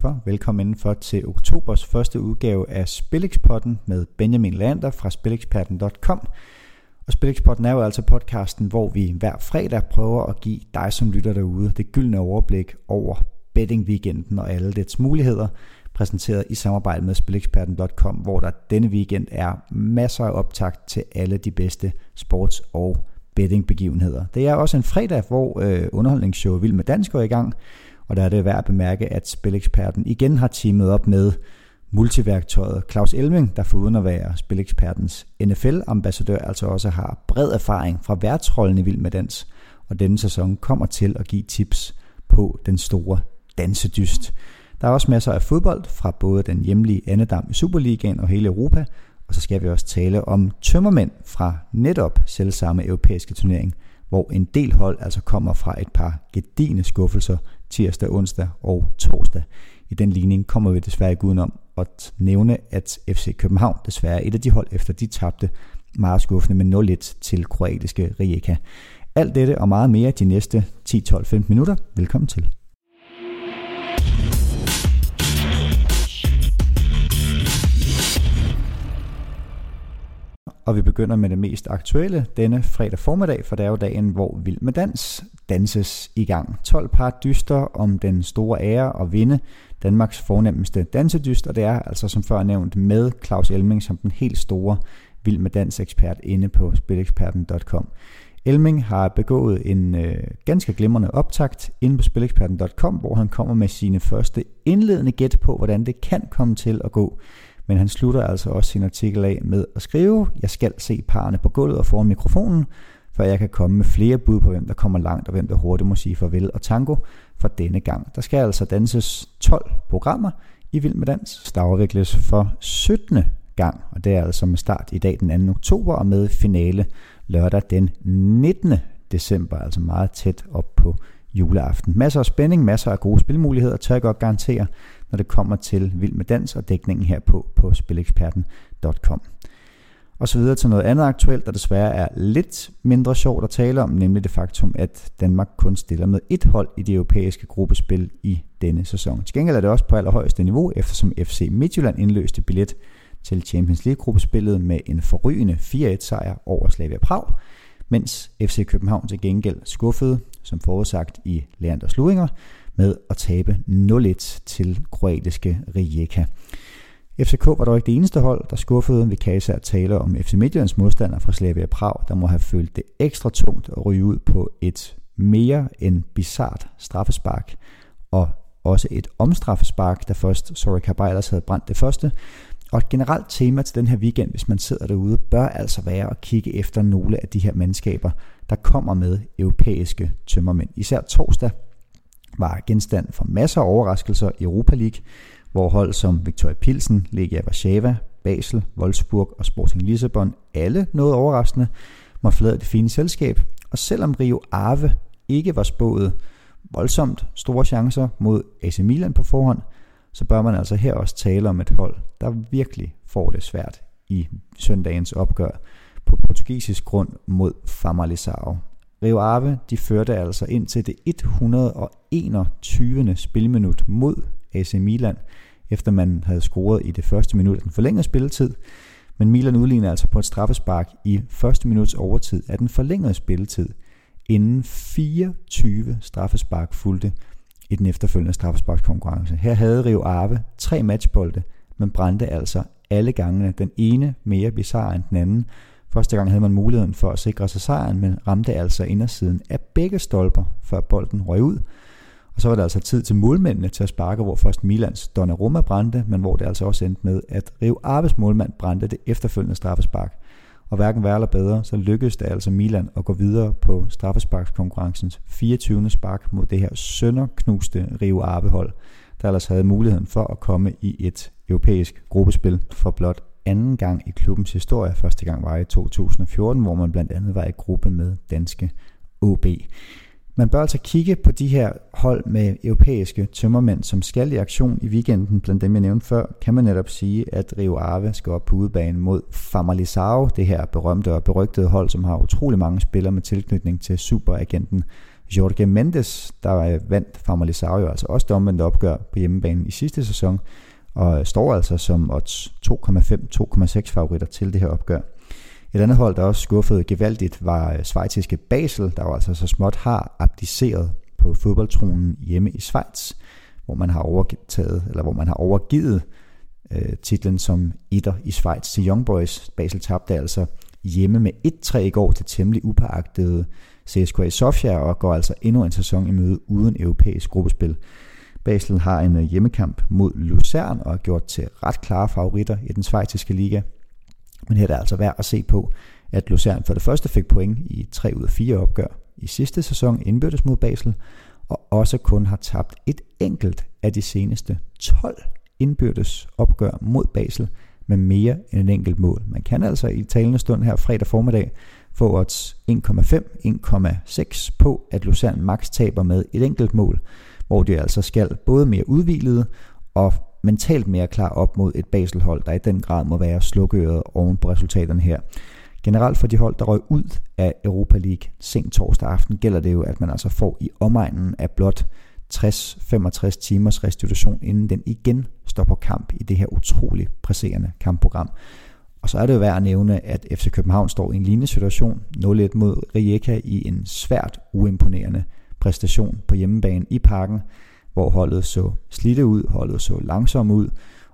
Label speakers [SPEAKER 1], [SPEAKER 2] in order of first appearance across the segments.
[SPEAKER 1] For velkommen indenfor til oktobers første udgave af Spillexpotten med Benjamin Lander fra spilleksperten.com. Og Spillexpotten er jo altså podcasten, hvor vi hver fredag prøver at give dig som lytter derude det gyldne overblik over betting weekenden og alle dets muligheder, præsenteret i samarbejde med Spileksperten.com, hvor der denne weekend er masser af optakt til alle de bedste sports- og bettingbegivenheder. Det er også en fredag, hvor øh, underholdningsshow Vild med Dansk går i gang, og der er det værd at bemærke, at Spileksperten igen har teamet op med multiværktøjet Claus Elming, der foruden at være Spilekspertens NFL-ambassadør, altså også har bred erfaring fra værtsrollen i Vild med Dans, og denne sæson kommer til at give tips på den store dansedyst. Der er også masser af fodbold fra både den hjemlige Annedam i Superligaen og hele Europa, og så skal vi også tale om tømmermænd fra netop selvsamme europæiske turnering, hvor en del hold altså kommer fra et par gedigende skuffelser tirsdag, onsdag og torsdag. I den ligning kommer vi desværre ikke udenom at nævne, at FC København desværre er et af de hold, efter de tabte meget skuffende med 0-1 til kroatiske Rijeka. Alt dette og meget mere de næste 10-12-15 minutter. Velkommen til. Og vi begynder med det mest aktuelle denne fredag formiddag, for det er jo dagen, hvor Vild med Dans danses i gang. 12 par dyster om den store ære at vinde Danmarks fornemmeste dansedyst, og det er altså som før nævnt med Claus Elming som den helt store Vild med Dans ekspert inde på spileksperten.com. Elming har begået en øh, ganske glimrende optakt inde på spileksperten.com, hvor han kommer med sine første indledende gæt på, hvordan det kan komme til at gå men han slutter altså også sin artikel af med at skrive, jeg skal se parerne på gulvet og foran mikrofonen, for jeg kan komme med flere bud på, hvem der kommer langt og hvem der hurtigt må sige farvel og tango for denne gang. Der skal altså danses 12 programmer i Vild med Dans, der afvikles for 17. gang, og det er altså med start i dag den 2. oktober og med finale lørdag den 19. december, altså meget tæt op på juleaften. Masser af spænding, masser af gode spilmuligheder, tør jeg godt garantere når det kommer til Vild med Dans og dækningen herpå på spileksperten.com. Og så videre til noget andet aktuelt, der desværre er lidt mindre sjovt at tale om, nemlig det faktum, at Danmark kun stiller med et hold i det europæiske gruppespil i denne sæson. Til gengæld er det også på allerhøjeste niveau, eftersom FC Midtjylland indløste billet til Champions League-gruppespillet med en forrygende 4-1 sejr over Slavia Prag, mens FC København til gengæld skuffede, som forudsagt i Leander Sluinger, med at tabe 0-1 til kroatiske Rijeka. FCK var dog ikke det eneste hold, der skuffede. Vi kan især tale om FC Midtjyllands modstander fra Slavia Prag, der må have følt det ekstra tungt at ryge ud på et mere end bizart straffespark, og også et omstraffespark, da først Sorry Caballers havde brændt det første. Og et generelt tema til den her weekend, hvis man sidder derude, bør altså være at kigge efter nogle af de her mandskaber, der kommer med europæiske tømmermænd. Især torsdag var genstand for masser af overraskelser i Europa League, hvor hold som Victoria Pilsen, Legia Warszawa, Basel, Wolfsburg og Sporting Lissabon alle noget overraskende må forlade det fine selskab, og selvom Rio Ave ikke var spået voldsomt store chancer mod AC Milan på forhånd, så bør man altså her også tale om et hold, der virkelig får det svært i søndagens opgør på portugisisk grund mod Famalicão. Rio Ave de førte altså ind til det 121. spilminut mod AC Milan, efter man havde scoret i det første minut af den forlængede spilletid. Men Milan udligner altså på et straffespark i første minuts overtid af den forlængede spilletid, inden 24 straffespark fulgte i den efterfølgende straffesparkskonkurrence. Her havde Rio Ave tre matchbolde, men brændte altså alle gangene den ene mere bizarre end den anden, Første gang havde man muligheden for at sikre sig sejren, men ramte altså indersiden af begge stolper, før bolden røg ud. Og så var der altså tid til målmændene til at sparke, hvor først Milans Donnarumma brændte, men hvor det altså også endte med, at Rio Aves målmand brændte det efterfølgende straffespark. Og hverken værre eller bedre, så lykkedes det altså Milan at gå videre på straffesparkskonkurrencens 24. spark mod det her sønderknuste Rio Ave-hold, der ellers havde muligheden for at komme i et europæisk gruppespil for blot anden gang i klubbens historie. Første gang var i 2014, hvor man blandt andet var i gruppe med danske OB. Man bør altså kigge på de her hold med europæiske tømmermænd, som skal i aktion i weekenden. Blandt dem, jeg nævnte før, kan man netop sige, at Rio Ave skal op på udebane mod Famalisao, det her berømte og berygtede hold, som har utrolig mange spillere med tilknytning til superagenten Jorge Mendes, der vandt Famalisario, altså også det omvendte opgør på hjemmebane i sidste sæson, og står altså som odds 2,5-2,6 favoritter til det her opgør. Et andet hold, der også skuffede gevaldigt, var øh, svejtiske Basel, der jo altså så småt har abdiceret på fodboldtronen hjemme i Schweiz, hvor man har overtaget, eller hvor man har overgivet øh, titlen som etter i Schweiz til Young Boys. Basel tabte altså hjemme med 1-3 i går til temmelig upåagtede CSKA Sofia og går altså endnu en sæson i møde uden europæisk gruppespil. Basel har en øh, hjemmekamp mod Luzern og er gjort til ret klare favoritter i den svejtiske liga. Men her er det altså værd at se på, at Luzern for det første fik point i 3 ud af 4 opgør i sidste sæson indbyrdes mod Basel, og også kun har tabt et enkelt af de seneste 12 indbyrdes opgør mod Basel med mere end en enkelt mål. Man kan altså i talende stund her fredag formiddag få odds 1,5-1,6 på, at Luzern max taber med et enkelt mål, hvor de altså skal både mere udvilede og mentalt mere klar op mod et Baselhold, der i den grad må være slukøret oven på resultaterne her. Generelt for de hold, der røg ud af Europa League sent torsdag aften, gælder det jo, at man altså får i omegnen af blot 60-65 timers restitution, inden den igen står på kamp i det her utrolig presserende kampprogram. Og så er det jo værd at nævne, at FC København står i en lignende situation, 0-1 mod Rijeka i en svært uimponerende præstation på hjemmebane i parken, hvor holdet så slidte ud, holdet så langsomt ud,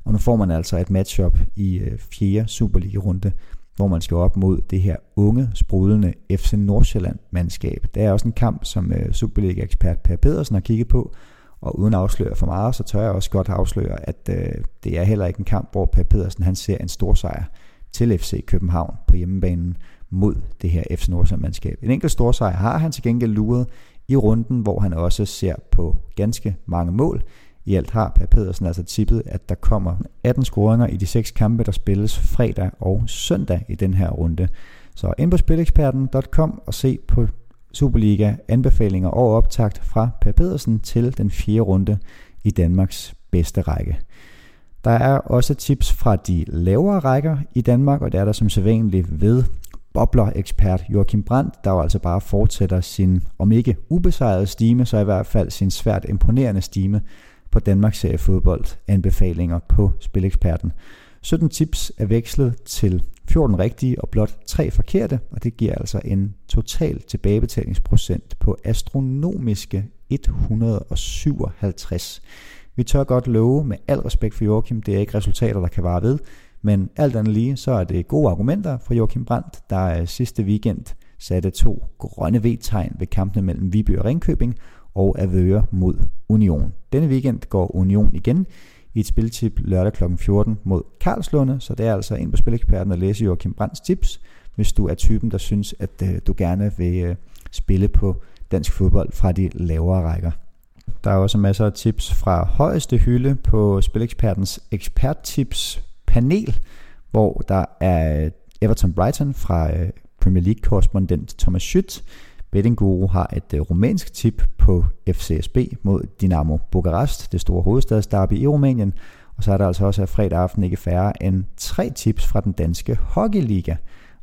[SPEAKER 1] og nu får man altså et matchup i øh, fjerde Superliga-runde, hvor man skal op mod det her unge, sprudlende FC Nordsjælland-mandskab. Det er også en kamp, som øh, Superliga-ekspert Per Pedersen har kigget på, og uden at afsløre for meget, så tør jeg også godt afsløre, at øh, det er heller ikke en kamp, hvor Per Pedersen han ser en stor sejr til FC København på hjemmebanen mod det her FC Nordsjælland-mandskab. En enkelt stor sejr har han til gengæld luret i runden, hvor han også ser på ganske mange mål. I alt har Per Pedersen altså tippet, at der kommer 18 scoringer i de seks kampe, der spilles fredag og søndag i den her runde. Så ind på spileksperten.com og se på Superliga anbefalinger og optakt fra Per Pedersen til den fjerde runde i Danmarks bedste række. Der er også tips fra de lavere rækker i Danmark, og det er der som sædvanligt ved bobler-ekspert Joachim Brandt, der jo altså bare fortsætter sin, om ikke ubesejrede stime, så i hvert fald sin svært imponerende stime på Danmarks serie fodbold anbefalinger på Spileksperten. 17 tips er vekslet til 14 rigtige og blot 3 forkerte, og det giver altså en total tilbagebetalingsprocent på astronomiske 157. Vi tør godt love, med al respekt for Joachim, det er ikke resultater, der kan vare ved, men alt andet lige, så er det gode argumenter fra Joachim Brandt, der øh, sidste weekend satte to grønne V-tegn ved kampene mellem Viby og Ringkøbing og Avøre mod Union. Denne weekend går Union igen i et spiltip lørdag kl. 14 mod Karlslunde, så det er altså ind på Spileksperten at læse Joachim Brands tips, hvis du er typen, der synes, at øh, du gerne vil øh, spille på dansk fodbold fra de lavere rækker. Der er også masser af tips fra højeste hylde på Spilekspertens eksperttips panel, hvor der er øh, Everton Brighton fra øh, Premier League-korrespondent Thomas Schütt. Betting Guru har et øh, rumænsk tip på FCSB mod Dinamo Bukarest, det store hovedstadsderby i Rumænien. Og så er der altså også af fredag aften ikke færre end tre tips fra den danske hockeyliga,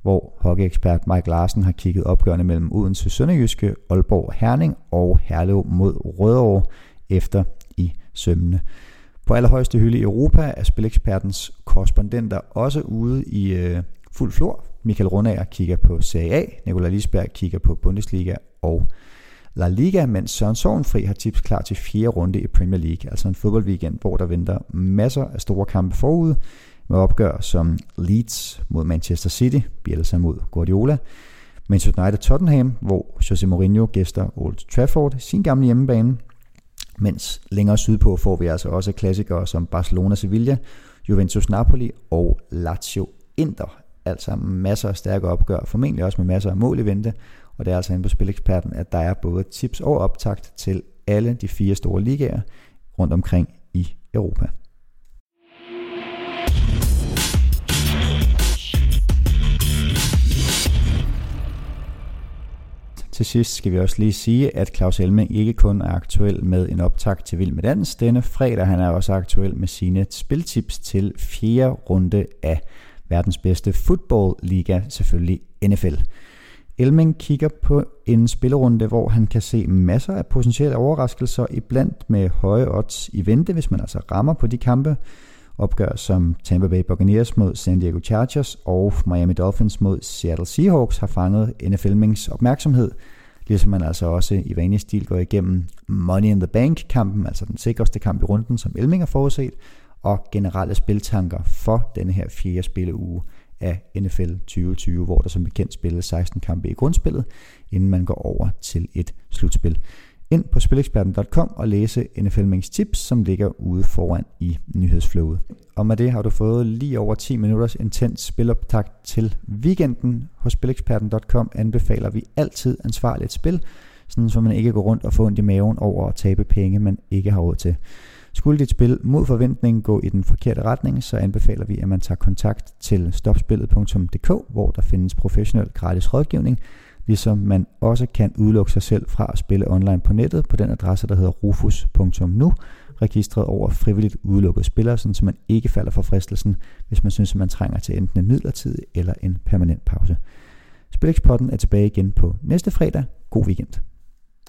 [SPEAKER 1] hvor hockeyekspert Mike Larsen har kigget opgørende mellem Odense Sønderjyske, Aalborg Herning og Herlev mod Rødovre efter i sømmene. På allerhøjeste hylde i Europa er spilekspertens korrespondenter også ude i øh, fuld flor. Michael Rundager kigger på Serie A, Nikolaj Lisberg kigger på Bundesliga og La Liga, mens Søren Sovenfri har tips klar til fjerde runde i Premier League, altså en fodboldweekend, hvor der venter masser af store kampe forud, med opgør som Leeds mod Manchester City, Bielsa mod Guardiola, Manchester United Tottenham, hvor Jose Mourinho gæster Old Trafford, sin gamle hjemmebane, mens længere sydpå får vi altså også klassikere som Barcelona Sevilla, Juventus Napoli og Lazio Inter. Altså masser af stærke opgør, formentlig også med masser af mål i vente. Og det er altså inde på Spileksperten, at der er både tips og optakt til alle de fire store ligaer rundt omkring i Europa. Til sidst skal vi også lige sige, at Claus Elming ikke kun er aktuel med en optag til Vild med Dans denne fredag, han er også aktuel med sine spiltips til fjerde runde af verdens bedste fodboldliga, selvfølgelig NFL. Elming kigger på en spillerunde, hvor han kan se masser af potentielle overraskelser, iblandt med høje odds i vente, hvis man altså rammer på de kampe. Opgør som Tampa Bay Buccaneers mod San Diego Chargers og Miami Dolphins mod Seattle Seahawks har fanget NFL Mings opmærksomhed, ligesom man altså også i vanlig stil går igennem Money in the Bank-kampen, altså den sikreste kamp i runden, som Elming har forudset, og generelle spiltanker for denne her fjerde spilleuge af NFL 2020, hvor der som bekendt spilles 16 kampe i grundspillet, inden man går over til et slutspil. Ind på spileksperten.com og læse NFL Mings tips, som ligger ude foran i nyhedsflowet. Og med det har du fået lige over 10 minutters intens spiloptag til weekenden. Hos spileksperten.com anbefaler vi altid ansvarligt spil, sådan så man ikke går rundt og får ondt i maven over at tabe penge, man ikke har råd til. Skulle dit spil mod forventning gå i den forkerte retning, så anbefaler vi, at man tager kontakt til stopspillet.dk, hvor der findes professionel gratis rådgivning, ligesom man også kan udelukke sig selv fra at spille online på nettet på den adresse, der hedder rufus.nu, registret over frivilligt udelukkede spillere, så man ikke falder for fristelsen, hvis man synes, at man trænger til enten en midlertidig eller en permanent pause. Spilexpotten er tilbage igen på næste fredag. God weekend.